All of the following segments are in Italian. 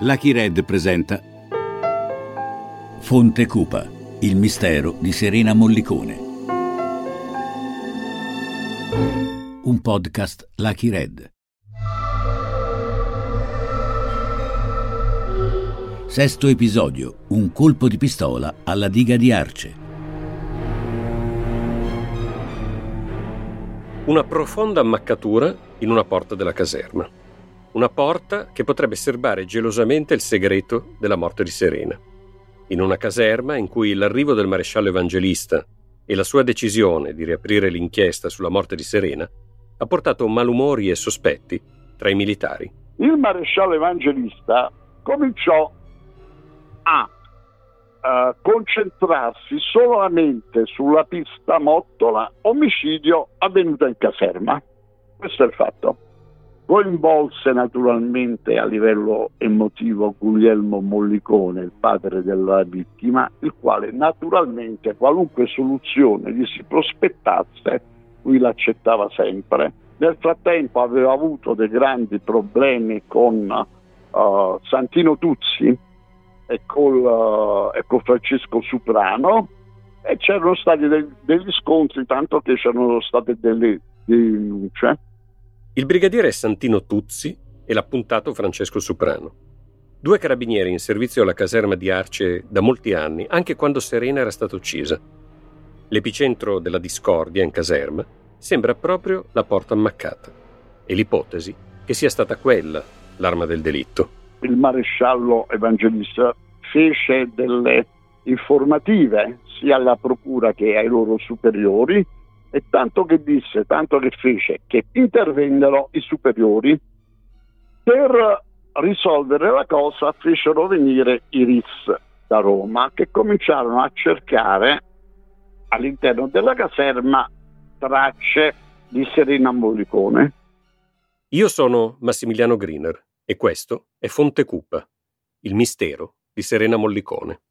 Lucky Red presenta Fonte Cupa, il mistero di Serena Mollicone. Un podcast Lucky Red. Sesto episodio, un colpo di pistola alla diga di Arce. Una profonda ammaccatura in una porta della caserma una porta che potrebbe serbare gelosamente il segreto della morte di Serena. In una caserma in cui l'arrivo del maresciallo evangelista e la sua decisione di riaprire l'inchiesta sulla morte di Serena ha portato malumori e sospetti tra i militari. Il maresciallo evangelista cominciò a uh, concentrarsi solamente sulla pista Mottola omicidio avvenuto in caserma. Questo è il fatto coinvolse naturalmente a livello emotivo Guglielmo Mollicone, il padre della vittima, il quale naturalmente qualunque soluzione gli si prospettasse, lui l'accettava sempre. Nel frattempo aveva avuto dei grandi problemi con uh, Santino Tuzzi e, col, uh, e, con Francesco Suprano e c'erano stati dei, degli scontri, tanto che c'erano state delle denunce il brigadiere Santino Tuzzi e l'appuntato Francesco Suprano. Due carabinieri in servizio alla caserma di Arce da molti anni, anche quando Serena era stata uccisa. L'epicentro della discordia in caserma sembra proprio la porta ammaccata e l'ipotesi che sia stata quella l'arma del delitto. Il maresciallo evangelista fece delle informative sia alla procura che ai loro superiori e tanto che disse, tanto che fece, che intervennero i superiori per risolvere la cosa fecero venire i RIS da Roma che cominciarono a cercare all'interno della caserma tracce di Serena Mollicone. Io sono Massimiliano Griner e questo è Fonte Cupa, il mistero di Serena Mollicone.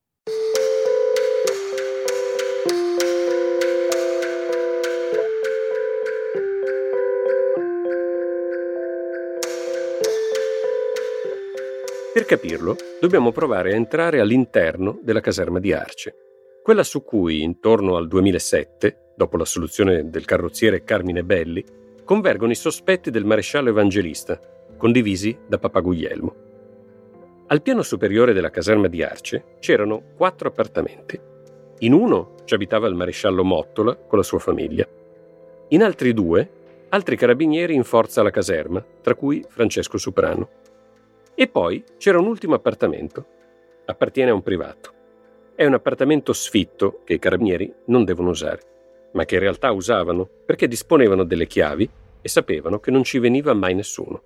Per capirlo, dobbiamo provare a entrare all'interno della caserma di Arce, quella su cui, intorno al 2007, dopo la soluzione del carrozziere Carmine Belli, convergono i sospetti del maresciallo evangelista, condivisi da Papa Guglielmo. Al piano superiore della caserma di Arce c'erano quattro appartamenti. In uno ci abitava il maresciallo Mottola con la sua famiglia. In altri due, altri carabinieri in forza alla caserma, tra cui Francesco Suprano. E poi c'era un ultimo appartamento. Appartiene a un privato. È un appartamento sfitto che i carabinieri non devono usare, ma che in realtà usavano perché disponevano delle chiavi e sapevano che non ci veniva mai nessuno.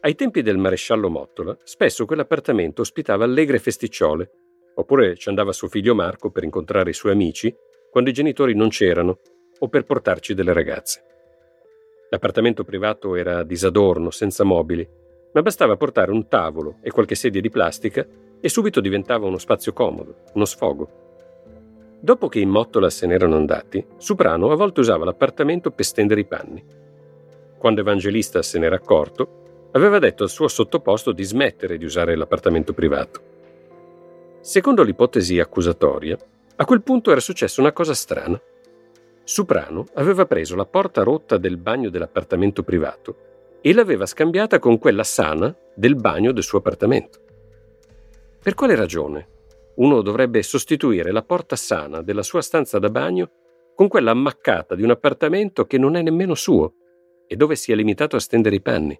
Ai tempi del maresciallo Mottola, spesso quell'appartamento ospitava allegre festicciole, oppure ci andava suo figlio Marco per incontrare i suoi amici quando i genitori non c'erano o per portarci delle ragazze. L'appartamento privato era disadorno, senza mobili, ma bastava portare un tavolo e qualche sedia di plastica e subito diventava uno spazio comodo, uno sfogo. Dopo che in Mottola se n'erano andati, Suprano a volte usava l'appartamento per stendere i panni. Quando Evangelista se n'era accorto, aveva detto al suo sottoposto di smettere di usare l'appartamento privato. Secondo l'ipotesi accusatoria, a quel punto era successa una cosa strana. Suprano aveva preso la porta rotta del bagno dell'appartamento privato e l'aveva scambiata con quella sana del bagno del suo appartamento. Per quale ragione uno dovrebbe sostituire la porta sana della sua stanza da bagno con quella ammaccata di un appartamento che non è nemmeno suo e dove si è limitato a stendere i panni?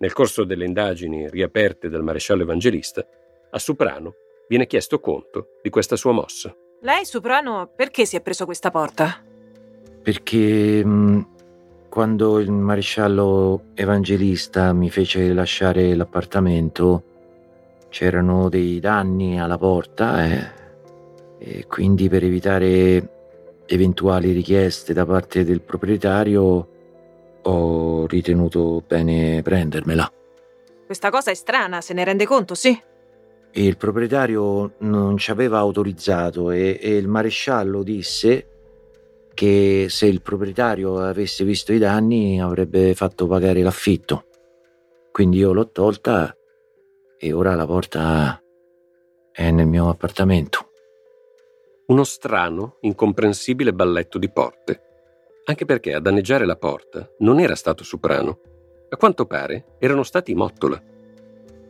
Nel corso delle indagini riaperte dal maresciallo evangelista, a Suprano viene chiesto conto di questa sua mossa. Lei, Suprano, perché si è preso questa porta? Perché mh, mm, quando il maresciallo evangelista mi fece lasciare l'appartamento c'erano dei danni alla porta eh, e quindi per evitare eventuali richieste da parte del proprietario ho ritenuto bene prendermela. Questa cosa è strana, se ne rende conto, sì? il proprietario non ci aveva autorizzato e, e il maresciallo disse che se il proprietario avesse visto i danni avrebbe fatto pagare l'affitto. Quindi io l'ho tolta e ora la porta è nel mio appartamento. Uno strano, incomprensibile balletto di porte. Anche perché a danneggiare la porta non era stato Soprano. A quanto pare erano stati Mottola,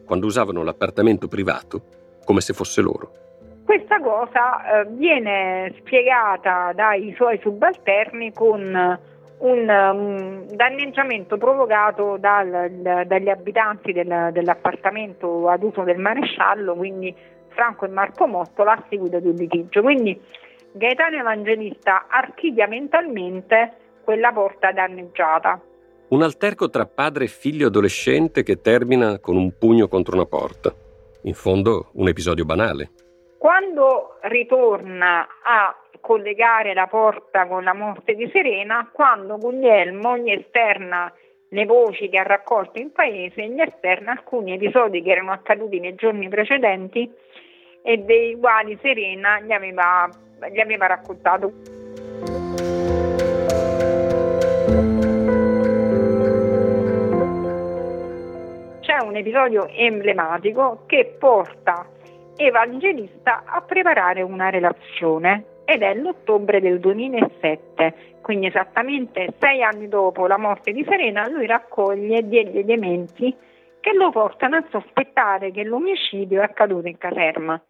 quando usavano l'appartamento privato come se fosse loro. Questa cosa eh, viene spiegata dai suoi subalterni con un um, danneggiamento provocato dal, dagli abitanti del, dell'appartamento ad uso del maresciallo, quindi Franco e Marco Mottola a seguito di un litigio. Quindi Gaetano Evangelista archivia mentalmente quella porta danneggiata. Un alterco tra padre e figlio adolescente che termina con un pugno contro una porta. In fondo un episodio banale. Quando ritorna a collegare la porta con la morte di Serena, quando Guglielmo gli esterna le voci che ha raccolto in paese, gli esterna alcuni episodi che erano accaduti nei giorni precedenti e dei quali Serena gli aveva, gli aveva raccontato. C'è un episodio emblematico che porta Evangelista a preparare una relazione ed è l'ottobre del 2007, quindi esattamente sei anni dopo la morte di Serena, lui raccoglie degli elementi che lo portano a sospettare che l'omicidio è accaduto in caserma.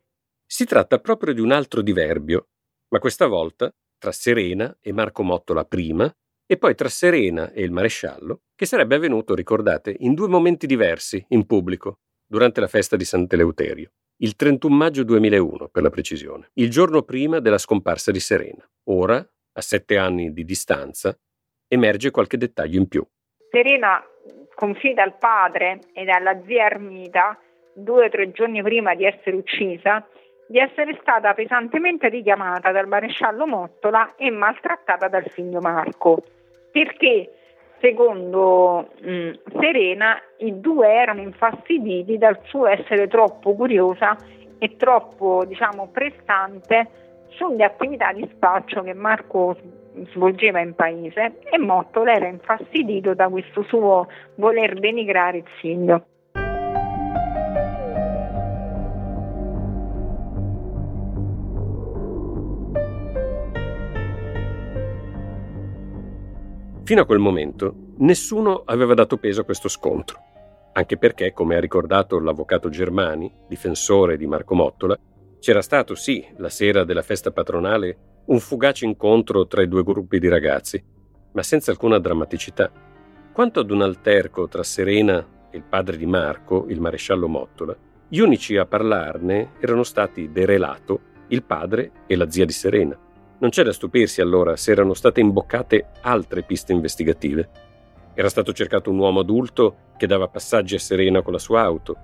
Si tratta proprio di un altro diverbio, ma questa volta tra Serena e Marco Mottola prima e poi tra Serena e il maresciallo, che sarebbe avvenuto, ricordate, in due momenti diversi, in pubblico, durante la festa di Sant'Eleuterio. Il 31 maggio 2001, per la precisione, il giorno prima della scomparsa di Serena. Ora, a sette anni di distanza, emerge qualche dettaglio in più. Serena confida al padre ed alla zia Armita, due o tre giorni prima di essere uccisa, di essere stata pesantemente richiamata dal maresciallo Mottola e maltrattata dal figlio Marco, perché secondo mh, mm, Serena i due erano infastiditi dal suo essere troppo curiosa e troppo diciamo prestante sulle attività di spaccio che Marco svolgeva in paese e Mottola era infastidito da questo suo voler denigrare il figlio. Fino a quel momento nessuno aveva dato peso a questo scontro, anche perché, come ha ricordato l'avvocato Germani, difensore di Marco Mottola, c'era stato sì, la sera della festa patronale, un fugace incontro tra i due gruppi di ragazzi, ma senza alcuna drammaticità. Quanto ad un alterco tra Serena e il padre di Marco, il maresciallo Mottola, gli unici a parlarne erano stati De Relato, il padre e la zia di Serena. Non c'è da stupirsi allora se erano state imboccate altre piste investigative. Era stato cercato un uomo adulto che dava passaggi a Serena con la sua auto.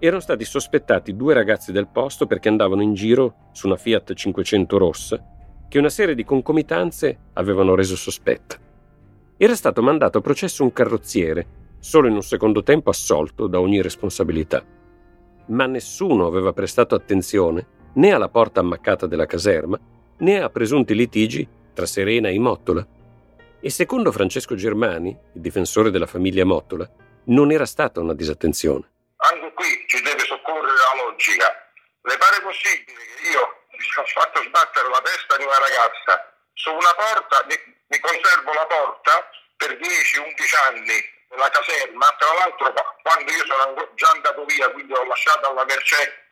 Erano stati sospettati due ragazzi del posto perché andavano in giro su una Fiat 500 rossa che una serie di concomitanze avevano reso sospetta. Era stato mandato a processo un carrozziere, solo in un secondo tempo assolto da ogni responsabilità. Ma nessuno aveva prestato attenzione né alla porta ammaccata della caserma né a presunti litigi tra Serena e Mottola. E secondo Francesco Germani, il difensore della famiglia Mottola, non era stata una disattenzione. Anche qui ci deve soccorrere la logica. Le pare possibile che io mi sono fatto sbattere la testa di una ragazza su una porta, mi, mi conservo la porta per 10-11 anni nella caserma, tra l'altro quando io sono già andato via, quindi ho lasciato alla mercé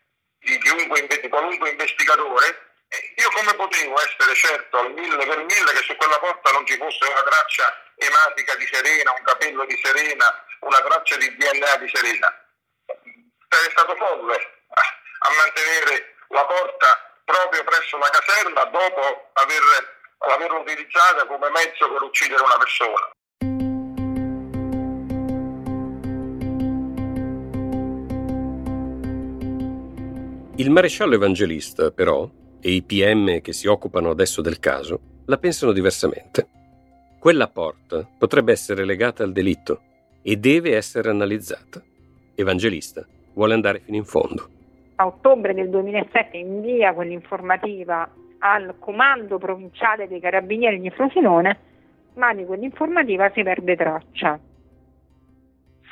di di qualunque investigatore, io come potevo essere certo al mille per mille che su quella porta non ci fosse una traccia ematica di Serena, un capello di Serena, una traccia di DNA di Serena? Sarei stato folle a mantenere la porta proprio presso la caserma dopo aver, averla utilizzata come mezzo per uccidere una persona. Il maresciallo evangelista, però, e i PM che si occupano adesso del caso la pensano diversamente. Quella porta potrebbe essere legata al delitto e deve essere analizzata. Evangelista vuole andare fino in fondo. A ottobre del 2007 invia quell'informativa al comando provinciale dei carabinieri di Frosinone, ma di quell'informativa si perde traccia.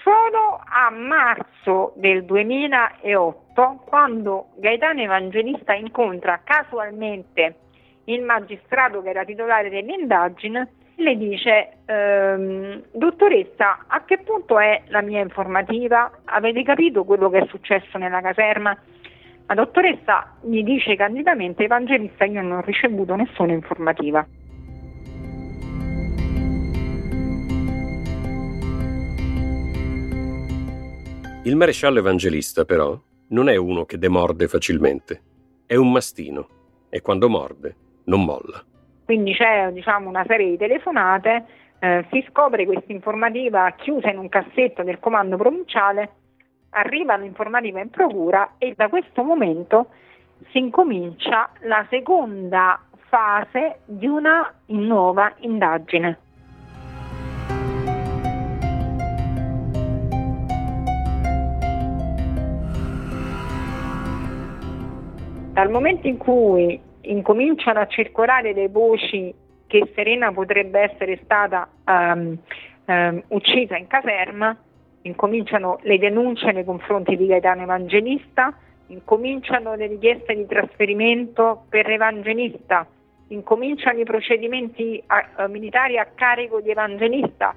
Solo a marzo del 2008 quando Gaetano Evangelista incontra casualmente il magistrato che era titolare dell'indagine le dice ehm, dottoressa a che punto è la mia informativa? Avete capito quello che è successo nella caserma? La dottoressa gli dice candidamente Evangelista io non ho ricevuto nessuna informativa. Il maresciallo evangelista, però, non è uno che demorde facilmente. È un mastino e quando morde non molla. Quindi c'è diciamo, una serie di telefonate, eh, si scopre questa informativa chiusa in un cassetto del comando provinciale, arriva l'informativa in procura e da questo momento si incomincia la seconda fase di una nuova indagine. Dal momento in cui incominciano a circolare le voci che Serena potrebbe essere stata um, um, uccisa in caserma, incominciano le denunce nei confronti di Gaetano Evangelista, incominciano le richieste di trasferimento per Evangelista, incominciano i procedimenti a, a, militari a carico di Evangelista,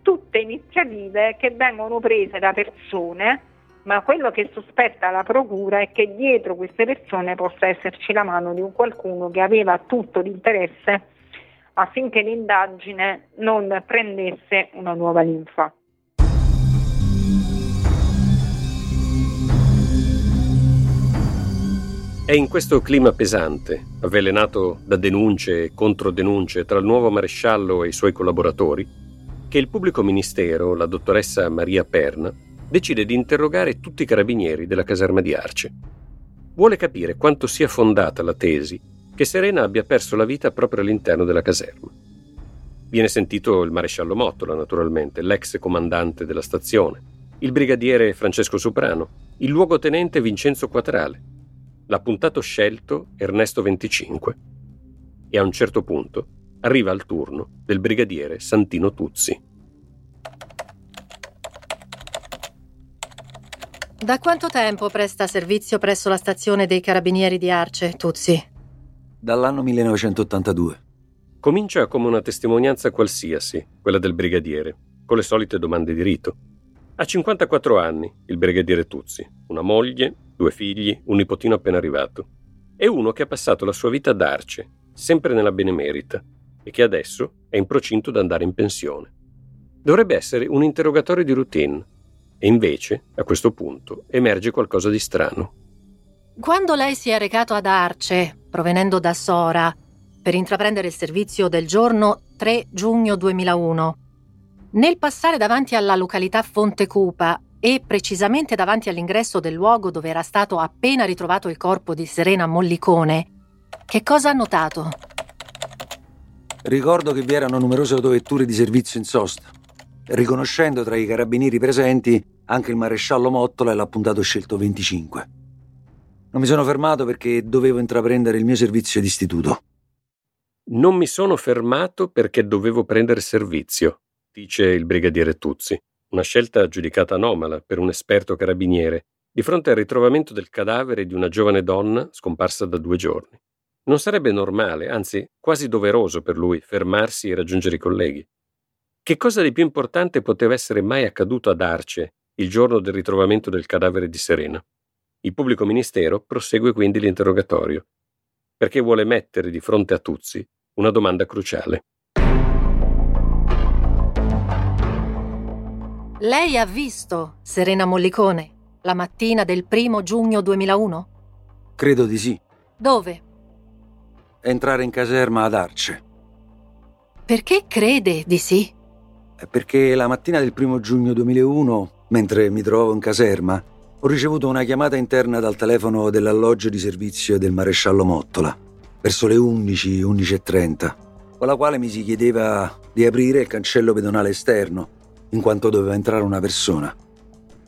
tutte iniziative che vengono prese da persone ma quello che sospetta la procura è che dietro queste persone possa esserci la mano di un qualcuno che aveva tutto l'interesse affinché l'indagine non prendesse una nuova linfa. È in questo clima pesante, avvelenato da denunce e controdenunce tra il nuovo maresciallo e i suoi collaboratori, che il pubblico ministero, la dottoressa Maria Perna, decide di interrogare tutti i carabinieri della caserma di Arce. Vuole capire quanto sia fondata la tesi che Serena abbia perso la vita proprio all'interno della caserma. Viene sentito il maresciallo Mottola, naturalmente, l'ex comandante della stazione, il brigadiere Francesco Soprano, il luogotenente Vincenzo Quatrale, l'appuntato scelto Ernesto 25. E a un certo punto arriva il turno del brigadiere Santino Tuzzi. Da quanto tempo presta servizio presso la stazione dei carabinieri di Arce, Tuzzi? Dall'anno 1982. Comincia come una testimonianza qualsiasi, quella del brigadiere, con le solite domande di rito. Ha 54 anni, il brigadiere Tuzzi, una moglie, due figli, un nipotino appena arrivato. È uno che ha passato la sua vita ad Arce, sempre nella benemerita, e che adesso è in procinto ad andare in pensione. Dovrebbe essere un interrogatorio di routine, e invece, a questo punto, emerge qualcosa di strano. Quando lei si è recato ad Arce, provenendo da Sora, per intraprendere il servizio del giorno 3 giugno 2001, nel passare davanti alla località Fonte Cupa e precisamente davanti all'ingresso del luogo dove era stato appena ritrovato il corpo di Serena Mollicone, che cosa ha notato? Ricordo che vi erano numerose autovetture di servizio in sosta riconoscendo tra i carabinieri presenti anche il maresciallo Mottola e l'appuntato scelto 25. Non mi sono fermato perché dovevo intraprendere il mio servizio d'istituto. Non mi sono fermato perché dovevo prendere servizio, dice il brigadiere Tuzzi, una scelta giudicata anomala per un esperto carabiniere di fronte al ritrovamento del cadavere di una giovane donna scomparsa da due giorni. Non sarebbe normale, anzi quasi doveroso per lui fermarsi e raggiungere i colleghi. Che cosa di più importante poteva essere mai accaduto ad Arce il giorno del ritrovamento del cadavere di Serena? Il pubblico ministero prosegue quindi l'interrogatorio, perché vuole mettere di fronte a Tuzzi una domanda cruciale. Lei ha visto Serena Mollicone la mattina del primo giugno 2001? Credo di sì. Dove? Entrare in caserma ad Arce. Perché crede di sì? Perché la mattina del primo giugno 2001, mentre mi trovavo in caserma, ho ricevuto una chiamata interna dal telefono dell'alloggio di servizio del maresciallo Mottola, verso le 11, 11.30, con la quale mi si chiedeva di aprire il cancello pedonale esterno, in quanto doveva entrare una persona.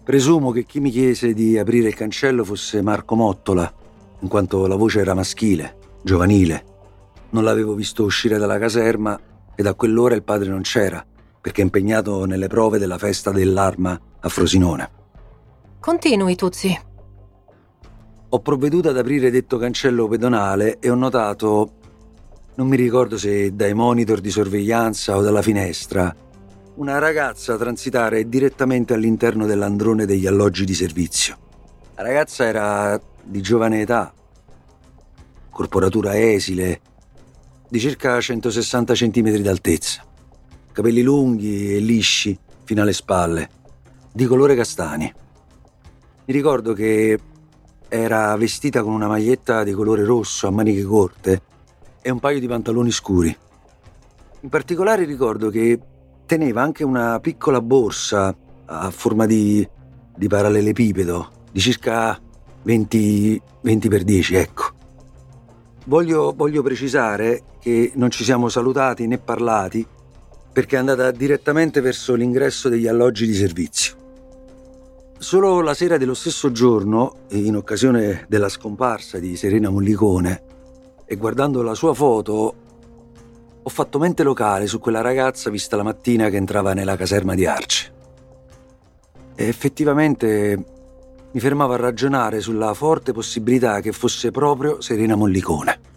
Presumo che chi mi chiese di aprire il cancello fosse Marco Mottola, in quanto la voce era maschile, giovanile. Non l'avevo visto uscire dalla caserma e da quell'ora il padre non c'era perché è impegnato nelle prove della festa dell'arma a Frosinone. Continui, Tuzzi. Ho provveduto ad aprire detto cancello pedonale e ho notato, non mi ricordo se dai monitor di sorveglianza o dalla finestra, una ragazza transitare direttamente all'interno dell'androne degli alloggi di servizio. La ragazza era di giovane età, corporatura esile, di circa 160 cm d'altezza, capelli lunghi e lisci fino alle spalle, di colore castani. Mi ricordo che era vestita con una maglietta di colore rosso a maniche corte e un paio di pantaloni scuri. In particolare ricordo che teneva anche una piccola borsa a forma di, di parallelepipedo di circa 20, 20 per 10, ecco. Voglio, voglio precisare che non ci siamo salutati né parlati perché è andata direttamente verso l'ingresso degli alloggi di servizio. Solo la sera dello stesso giorno, in occasione della scomparsa di Serena Mollicone, e guardando la sua foto, ho fatto mente locale su quella ragazza vista la mattina che entrava nella caserma di Arce. E effettivamente mi fermavo a ragionare sulla forte possibilità che fosse proprio Serena Mollicone.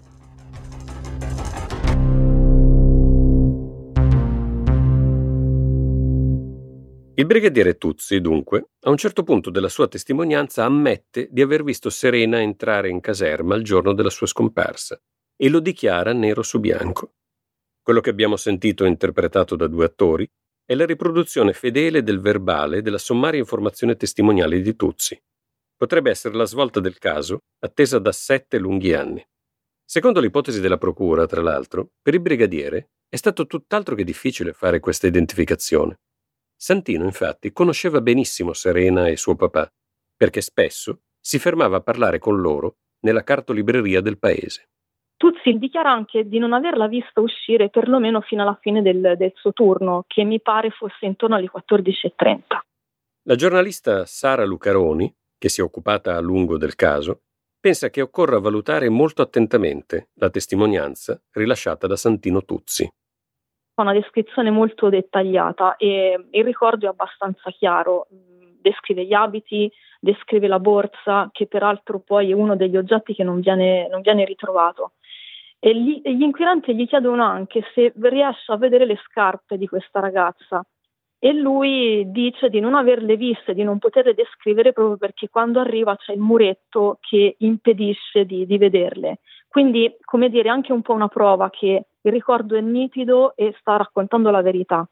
Il brigadiere Tuzzi, dunque, a un certo punto della sua testimonianza ammette di aver visto Serena entrare in caserma il giorno della sua scomparsa e lo dichiara nero su bianco. Quello che abbiamo sentito interpretato da due attori è la riproduzione fedele del verbale della sommaria informazione testimoniale di Tuzzi. Potrebbe essere la svolta del caso, attesa da sette lunghi anni. Secondo l'ipotesi della Procura, tra l'altro, per il brigadiere è stato tutt'altro che difficile fare questa identificazione. Santino, infatti, conosceva benissimo Serena e suo papà, perché spesso si fermava a parlare con loro nella cartolibreria del paese. Tuzzi dichiara anche di non averla vista uscire perlomeno fino alla fine del, del suo turno, che mi pare fosse intorno alle 14.30. La giornalista Sara Lucaroni, che si è occupata a lungo del caso, pensa che occorra valutare molto attentamente la testimonianza rilasciata da Santino Tuzzi. Fa una descrizione molto dettagliata e il ricordo è abbastanza chiaro. Descrive gli abiti, descrive la borsa, che peraltro poi è uno degli oggetti che non viene, non viene ritrovato. E gli, gli inquirenti gli chiedono anche se riesce a vedere le scarpe di questa ragazza e lui dice di non averle viste, di non poterle descrivere proprio perché quando arriva c'è il muretto che impedisce di, di vederle. Quindi, come dire, anche un po' una prova che il ricordo è nitido e sta raccontando la verità.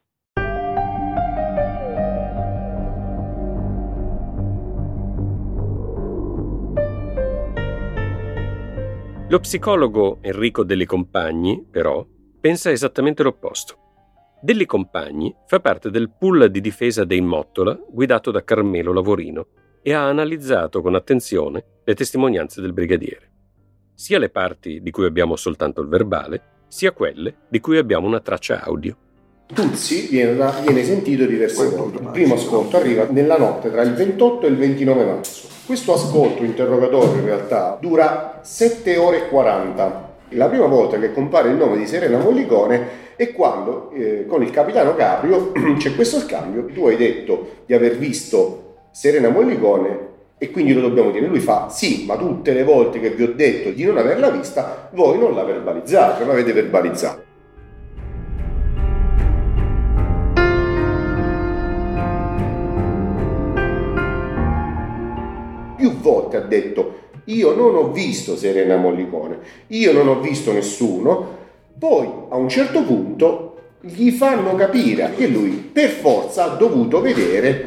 Lo psicologo Enrico Delle Compagni, però, pensa esattamente l'opposto. Delle Compagni fa parte del pool di difesa dei Mottola guidato da Carmelo Lavorino e ha analizzato con attenzione le testimonianze del brigadiere. Sia le parti di cui abbiamo soltanto il verbale, sia quelle di cui abbiamo una traccia audio. Tuzzi viene, viene sentito diverse volte. Il primo ascolto arriva nella notte tra il 28 e il 29 marzo. Questo ascolto interrogatorio in realtà dura 7 ore e 40. La prima volta che compare il nome di Serena Mollicone è quando eh, con il capitano Caprio c'è questo scambio. Tu hai detto di aver visto Serena Mollicone e quindi lo dobbiamo dire. Lui fa sì, ma tutte le volte che vi ho detto di non averla vista, voi non la verbalizzate, non l'avete verbalizzata. più volte ha detto io non ho visto Serena Mollicone, io non ho visto nessuno, poi a un certo punto gli fanno capire che lui per forza ha dovuto vedere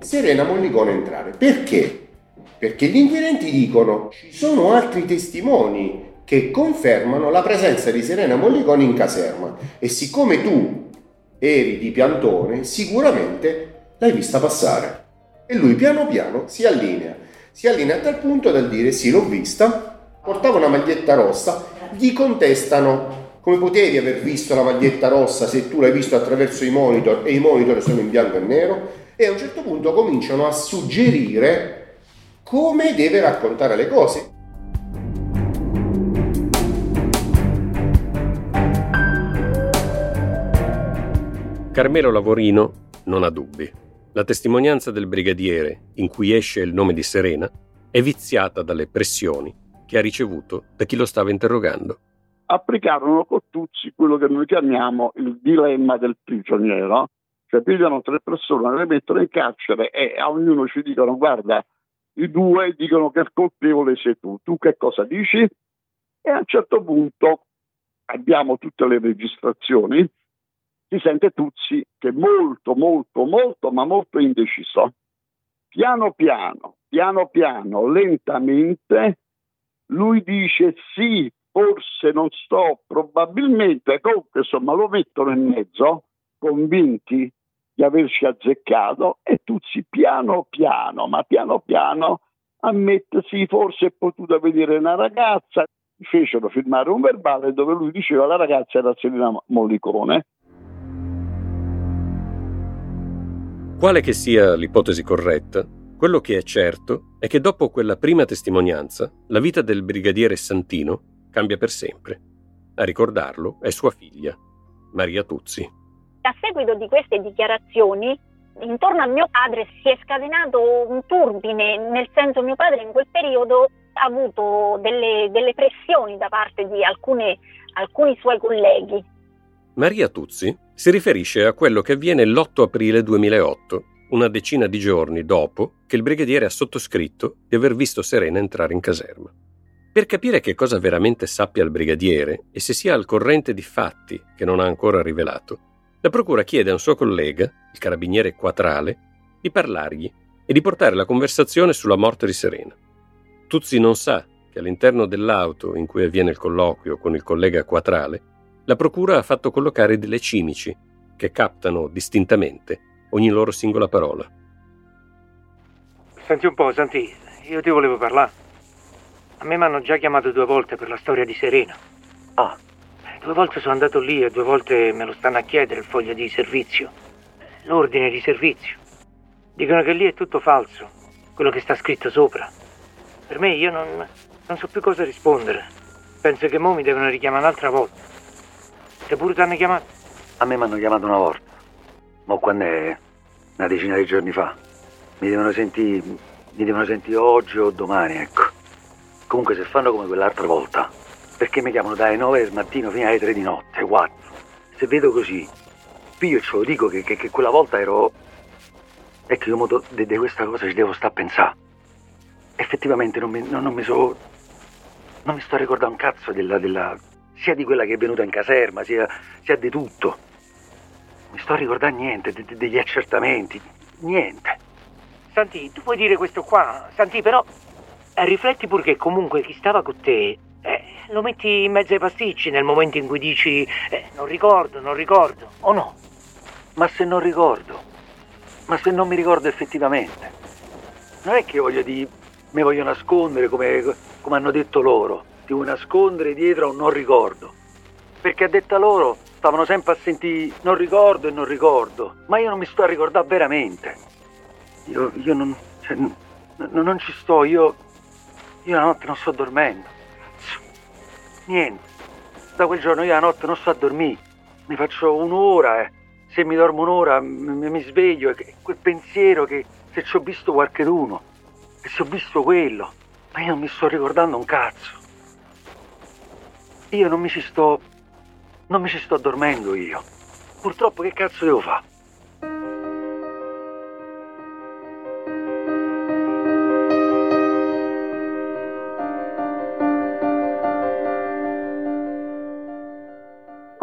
Serena Mollicone entrare. Perché? Perché gli inquirenti dicono ci sono altri testimoni che confermano la presenza di Serena Mollicone in caserma. E siccome tu eri di piantone sicuramente l'hai vista passare. E lui piano piano si allinea. Si allinea a tal punto da dire sì, l'ho vista, portava una maglietta rossa, gli contestano come potevi aver visto la maglietta rossa se tu l'hai visto attraverso i monitor? E i monitor sono in bianco e nero. E a un certo punto cominciano a suggerire come deve raccontare le cose. Carmelo Lavorino non ha dubbi. La testimonianza del brigadiere, in cui esce il nome di Serena, è viziata dalle pressioni che ha ricevuto da chi lo stava interrogando. Applicarono con Tuzzi quello che noi chiamiamo il dilemma del prigioniero, cioè pigliano tre persone, le mettono in carcere e a ognuno ci dicono guarda, i due dicono che colpevole sei tu, tu che cosa dici? E a un certo punto abbiamo tutte le registrazioni, si sente Tuzzi che molto, molto, molto, ma molto indeciso. Piano piano, piano piano, lentamente, lui dice sì, forse non sto, probabilmente, comunque insomma lo mettono in mezzo, convinti di averci azzeccato e Tuzzi piano piano, ma piano piano ammette sì, forse è potuta vedere una ragazza, fecero firmare un verbale dove lui diceva la ragazza era Selina Mollicone. Quale che sia l'ipotesi corretta, quello che è certo è che dopo quella prima testimonianza la vita del brigadiere Santino cambia per sempre. A ricordarlo è sua figlia, Maria Tuzzi. A seguito di queste dichiarazioni, intorno a mio padre si è scatenato un turbine, nel senso mio padre in quel periodo ha avuto delle, delle pressioni da parte di alcune, alcuni suoi colleghi. Maria Tuzzi si riferisce a quello che avviene l'8 aprile 2008, una decina di giorni dopo che il brigadiere ha sottoscritto di aver visto Serena entrare in caserma. Per capire che cosa veramente sappia il brigadiere e se sia al corrente di fatti che non ha ancora rivelato, la procura chiede a un suo collega, il carabiniere Quatrale, di parlargli e di portare la conversazione sulla morte di Serena. Tuzzi non sa che all'interno dell'auto in cui avviene il colloquio con il collega Quatrale, la procura ha fatto collocare delle cimici che captano distintamente ogni loro singola parola. Senti un po', Santi, io ti volevo parlare. A me mi hanno già chiamato due volte per la storia di Serena. Ah. Due volte sono andato lì e due volte me lo stanno a chiedere il foglio di servizio. L'ordine di servizio. Dicono che lì è tutto falso, quello che sta scritto sopra. Per me io non, non so più cosa rispondere. Penso che mo mi devono richiamare un'altra volta. Te pure ti hanno chiamato? A me mi hanno chiamato una volta. Ma quando è? Una decina di giorni fa. Mi devono sentire. Mi devono sentire oggi o domani, ecco. Comunque se fanno come quell'altra volta, perché mi chiamano dalle 9 del mattino fino alle 3 di notte, 4. Se vedo così, io ce lo dico che, che, che quella volta ero. Ecco, io di questa cosa ci devo stare a pensare. Effettivamente non mi, non, non mi so. Non mi sto a ricordare un cazzo della, della, sia di quella che è venuta in caserma, sia, sia di tutto. Mi sto a ricordare niente, de, de, degli accertamenti, niente. Santi, tu puoi dire questo qua, Santi, però rifletti pure che comunque chi stava con te lo metti in mezzo ai pasticci nel momento in cui dici eh, non ricordo, non ricordo, o no? Ma se non ricordo? Ma se non mi ricordo effettivamente? Non è che io voglio di... mi voglio nascondere come, come hanno detto loro. Ti vuoi nascondere dietro a un non ricordo. Perché a detta loro stavano sempre a sentire non ricordo e non ricordo. Ma io non mi sto a ricordare veramente. Io, io non, cioè, n- non ci sto, io, io la notte non sto dormendo. Niente. Da quel giorno io la notte non sto a dormire. Mi faccio un'ora, eh. Se mi dormo un'ora mi, mi sveglio e quel pensiero che se ci ho visto qualcheduno, che se ho visto quello, ma io non mi sto ricordando un cazzo. Io non mi ci sto. non mi ci sto dormendo io. Purtroppo che cazzo devo fare?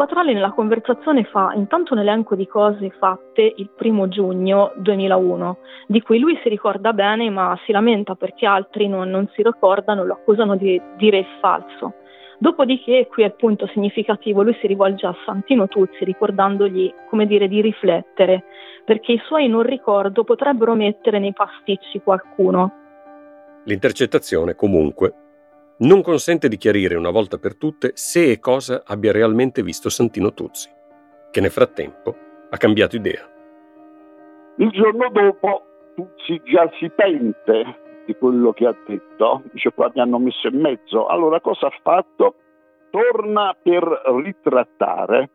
Quattrale nella conversazione fa intanto un elenco di cose fatte il primo giugno 2001, di cui lui si ricorda bene ma si lamenta perché altri non, non si ricordano e lo accusano di dire il falso. Dopodiché, qui è il punto significativo, lui si rivolge a Santino Tuzzi ricordandogli, come dire, di riflettere, perché i suoi non ricordo potrebbero mettere nei pasticci qualcuno. L'intercettazione, comunque, non consente di chiarire una volta per tutte se e cosa abbia realmente visto Santino Tuzzi, che nel frattempo ha cambiato idea. Il giorno dopo Tuzzi già si pente di quello che ha detto, dice qua mi hanno messo in mezzo, allora cosa ha fatto? Torna per ritrattare,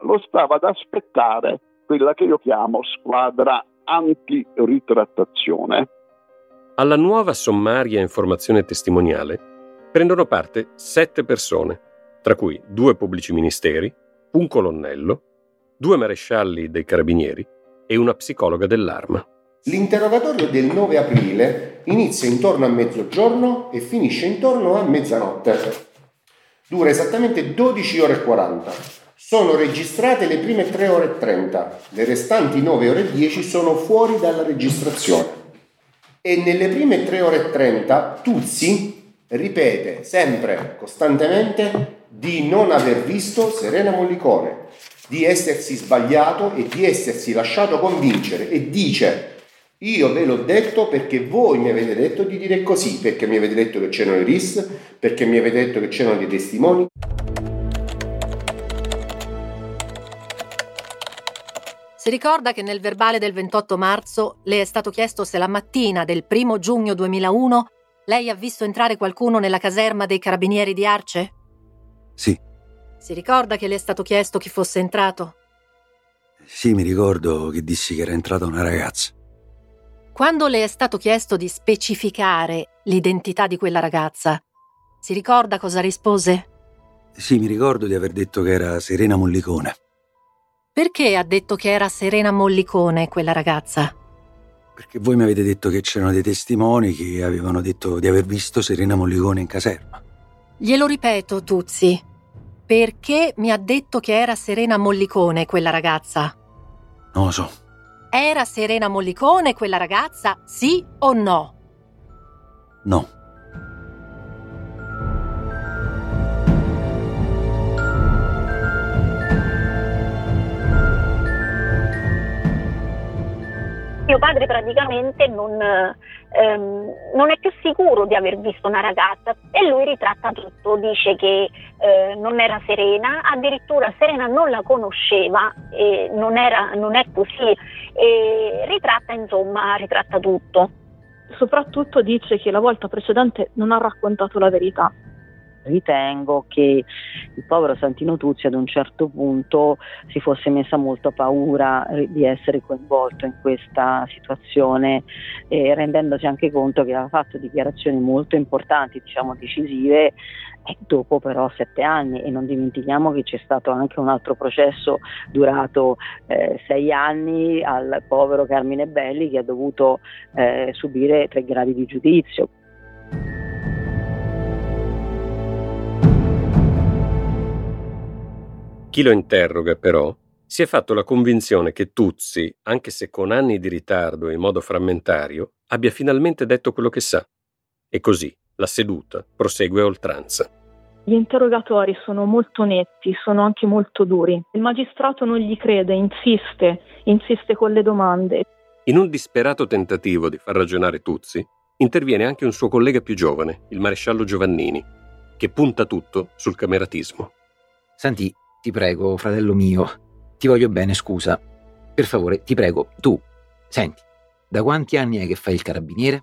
lo stava ad aspettare quella che io chiamo squadra anti-ritrattazione. Alla nuova sommaria informazione testimoniale prendono parte sette persone, tra cui due pubblici ministeri, un colonnello, due marescialli dei carabinieri e una psicologa dell'arma. L'interrogatorio del 9 aprile inizia intorno a mezzogiorno e finisce intorno a mezzanotte. Dura esattamente 12 ore e 40. Sono registrate le prime 3 ore e 30, le restanti 9 ore e 10 sono fuori dalla registrazione. E nelle prime 3 ore e 30 Tuzzi ripete sempre, costantemente, di non aver visto Serena Mollicone, di essersi sbagliato e di essersi lasciato convincere e dice io ve l'ho detto perché voi mi avete detto di dire così, perché mi avete detto che c'erano i RIS, perché mi avete detto che c'erano dei testimoni. Si ricorda che nel verbale del 28 marzo le è stato chiesto se la mattina del 1 giugno 2001 lei ha visto entrare qualcuno nella caserma dei carabinieri di Arce? Sì. Si ricorda che le è stato chiesto chi fosse entrato? Sì, mi ricordo che dissi che era entrata una ragazza. Quando le è stato chiesto di specificare l'identità di quella ragazza, si ricorda cosa rispose? Sì, mi ricordo di aver detto che era Serena Mollicone. Perché ha detto che era Serena Mollicone quella ragazza? Perché voi mi avete detto che c'erano dei testimoni che avevano detto di aver visto Serena Mollicone in caserma. Glielo ripeto, Tuzzi. Perché mi ha detto che era Serena Mollicone quella ragazza? Non lo so. Era Serena Mollicone quella ragazza, sì o no? No. Mio padre praticamente non, ehm, non, è più sicuro di aver visto una ragazza e lui ritratta tutto, dice che eh, non era Serena, addirittura Serena non la conosceva, e non, era, non è così, e ritratta insomma, ritratta tutto. Soprattutto dice che la volta precedente non ha raccontato la verità ritengo che il povero Santino Tuzzi ad un certo punto si fosse messa molto paura eh, di essere coinvolto in questa situazione, eh, rendendosi anche conto che aveva fatto dichiarazioni molto importanti, diciamo decisive, eh, dopo però sette anni e non dimentichiamo che c'è stato anche un altro processo durato eh, sei anni al povero Carmine Belli che ha dovuto eh, subire tre gradi di giudizio. Chi lo interroga, però, si è fatto la convinzione che Tuzzi, anche se con anni di ritardo e in modo frammentario, abbia finalmente detto quello che sa. E così la seduta prosegue a oltranza. Gli interrogatori sono molto netti, sono anche molto duri. Il magistrato non gli crede, insiste, insiste con le domande. In un disperato tentativo di far ragionare Tuzzi, interviene anche un suo collega più giovane, il maresciallo Giovannini, che punta tutto sul cameratismo. Senti, ti prego, fratello mio, ti voglio bene, scusa. Per favore, ti prego, tu, senti, da quanti anni è che fai il carabiniere?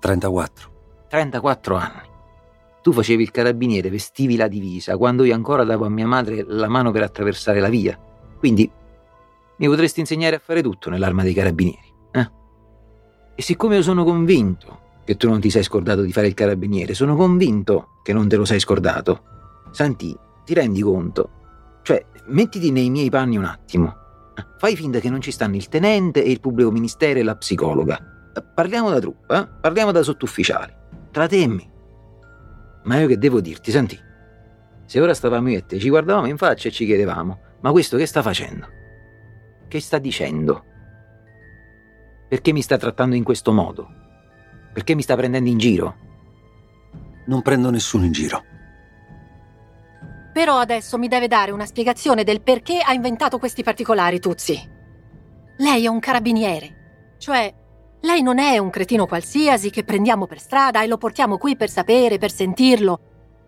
34. 34 anni. Tu facevi il carabiniere, vestivi la divisa, quando io ancora davo a mia madre la mano per attraversare la via. Quindi mi potresti insegnare a fare tutto nell'arma dei carabinieri. Eh? E siccome io sono convinto che tu non ti sei scordato di fare il carabiniere, sono convinto che non te lo sei scordato. Santi, ti rendi conto cioè, mettiti nei miei panni un attimo. Fai finta che non ci stanno il tenente e il pubblico ministero e la psicologa. Parliamo da truppa, eh? parliamo da sottufficiali. Tra te me. Ma io che devo dirti, senti? Se ora stavamo io e te, ci guardavamo in faccia e ci chiedevamo, ma questo che sta facendo? Che sta dicendo? Perché mi sta trattando in questo modo? Perché mi sta prendendo in giro? Non prendo nessuno in giro. Però adesso mi deve dare una spiegazione del perché ha inventato questi particolari, Tuzzi. Lei è un carabiniere. Cioè, lei non è un cretino qualsiasi che prendiamo per strada e lo portiamo qui per sapere, per sentirlo.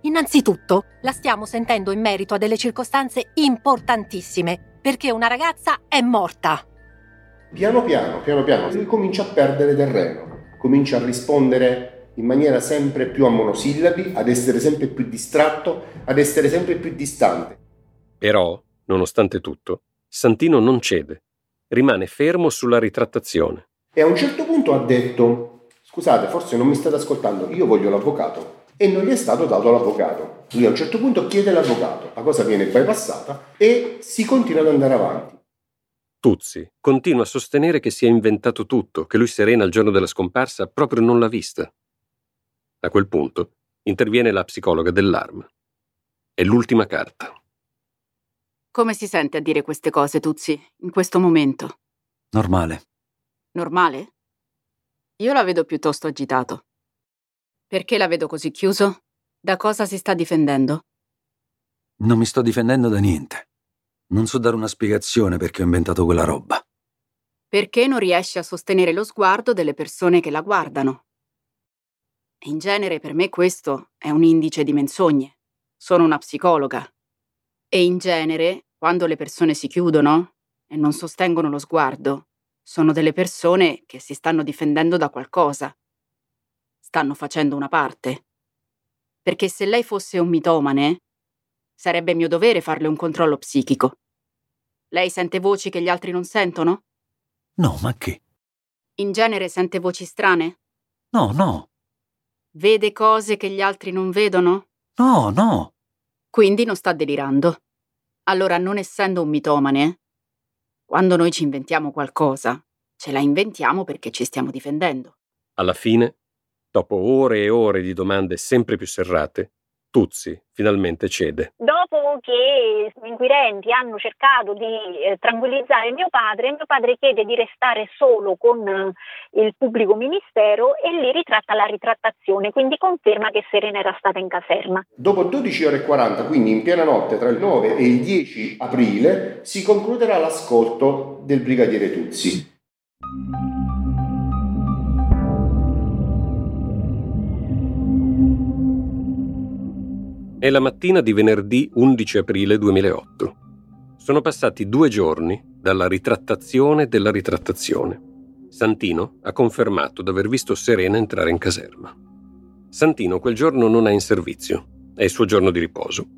Innanzitutto, la stiamo sentendo in merito a delle circostanze importantissime, perché una ragazza è morta. Piano piano, piano piano, lui comincia a perdere terreno, comincia a rispondere in maniera sempre più a monosillabi, ad essere sempre più distratto, ad essere sempre più distante. Però, nonostante tutto, Santino non cede rimane fermo sulla ritrattazione. E a un certo punto ha detto, scusate, forse non mi state ascoltando, io voglio l'avvocato. E non gli è stato dato l'avvocato. Lui a un certo punto chiede l'avvocato, la cosa viene bypassata e si continua ad andare avanti. Tuzzi continua a sostenere che si è inventato tutto, che lui Serena il giorno della scomparsa proprio non l'ha vista. A quel punto interviene la psicologa dell'ARM. È l'ultima carta. Come si sente a dire queste cose, Tuzzi, in questo momento? Normale. Normale? Io la vedo piuttosto agitato. Perché la vedo così chiuso? Da cosa si sta difendendo? Non mi sto difendendo da niente. Non so dare una spiegazione perché ho inventato quella roba. Perché non riesce a sostenere lo sguardo delle persone che la guardano. In genere per me questo è un indice di menzogne. Sono una psicologa. E in genere, quando le persone si chiudono e non sostengono lo sguardo, sono delle persone che si stanno difendendo da qualcosa. Stanno facendo una parte. Perché se lei fosse un mitomane, sarebbe mio dovere farle un controllo psichico. Lei sente voci che gli altri non sentono? No, ma che? In genere sente voci strane? No, no. Vede cose che gli altri non vedono? No, no. Quindi non sta delirando. Allora, non essendo un mitomane, quando noi ci inventiamo qualcosa, ce la inventiamo perché ci stiamo difendendo. Alla fine, dopo ore e ore di domande sempre più serrate, Tuzzi finalmente cede. Dopo che gli inquirenti hanno cercato di eh, tranquillizzare mio padre, mio padre chiede di restare solo con eh, il pubblico ministero e lì ritratta la ritrattazione, quindi conferma che Serena era stata in caserma. Dopo 12 ore e 40, quindi in piena notte tra il 9 e il 10 aprile, si concluderà l'ascolto del brigadiere Tuzzi. È la mattina di venerdì 11 aprile 2008. Sono passati due giorni dalla ritrattazione della ritrattazione. Santino ha confermato di aver visto Serena entrare in caserma. Santino quel giorno non è in servizio, è il suo giorno di riposo.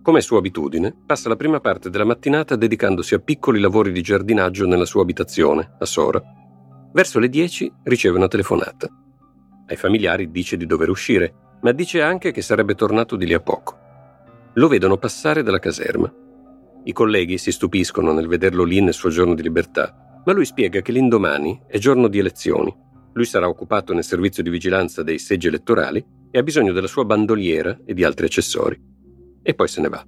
Come sua abitudine, passa la prima parte della mattinata dedicandosi a piccoli lavori di giardinaggio nella sua abitazione, a Sora. Verso le 10 riceve una telefonata. Ai familiari dice di dover uscire ma dice anche che sarebbe tornato di lì a poco. Lo vedono passare dalla caserma. I colleghi si stupiscono nel vederlo lì nel suo giorno di libertà, ma lui spiega che l'indomani è giorno di elezioni. Lui sarà occupato nel servizio di vigilanza dei seggi elettorali e ha bisogno della sua bandoliera e di altri accessori. E poi se ne va.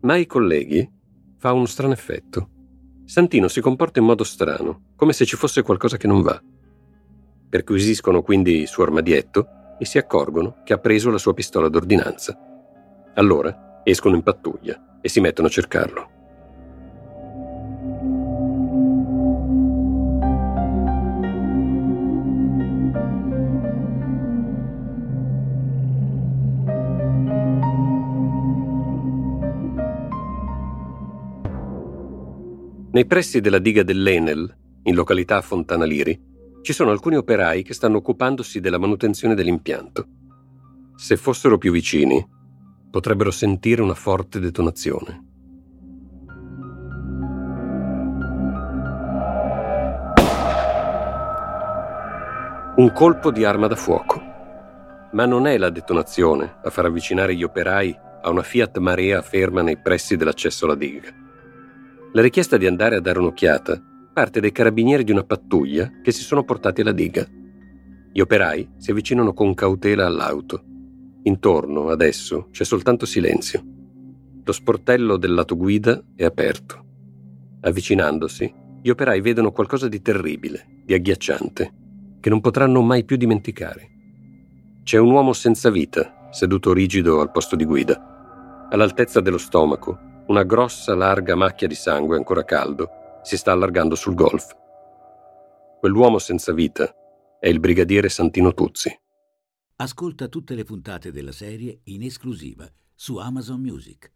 Ma ai colleghi fa uno strano effetto. Santino si comporta in modo strano, come se ci fosse qualcosa che non va. Perquisiscono quindi il suo armadietto e si accorgono che ha preso la sua pistola d'ordinanza. Allora escono in pattuglia e si mettono a cercarlo. Nei pressi della diga dell'Enel, in località Fontana Liri, ci sono alcuni operai che stanno occupandosi della manutenzione dell'impianto. Se fossero più vicini, potrebbero sentire una forte detonazione. Un colpo di arma da fuoco. Ma non è la detonazione a far avvicinare gli operai a una Fiat Marea ferma nei pressi dell'accesso alla diga. La richiesta di andare a dare un'occhiata parte dei carabinieri di una pattuglia che si sono portati alla diga. Gli operai si avvicinano con cautela all'auto. Intorno, adesso, c'è soltanto silenzio. Lo sportello del lato guida è aperto. Avvicinandosi, gli operai vedono qualcosa di terribile, di agghiacciante, che non potranno mai più dimenticare. C'è un uomo senza vita, seduto rigido al posto di guida. All'altezza dello stomaco, una grossa, larga macchia di sangue ancora caldo si sta allargando sul golf. Quell'uomo senza vita è il brigadiere Santino Tuzzi. Ascolta tutte le puntate della serie in esclusiva su Amazon Music.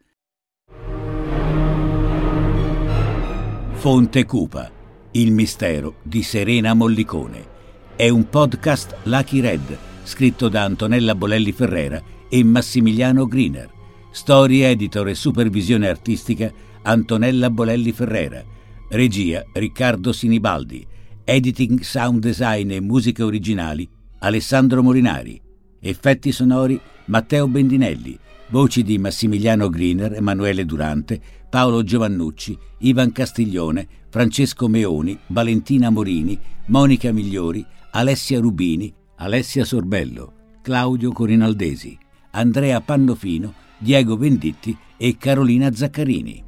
Fonte Cupa, il mistero di Serena Mollicone. È un podcast Lucky Red, scritto da Antonella Bolelli Ferrera e Massimiliano Griner. Storia, editore e supervisione artistica Antonella Bolelli Ferrera Regia Riccardo Sinibaldi. Editing, sound design e musiche originali Alessandro Morinari. Effetti sonori Matteo Bendinelli. Voci di Massimiliano Griner, Emanuele Durante, Paolo Giovannucci, Ivan Castiglione, Francesco Meoni, Valentina Morini, Monica Migliori, Alessia Rubini, Alessia Sorbello, Claudio Corinaldesi, Andrea Pannofino, Diego Venditti e Carolina Zaccarini.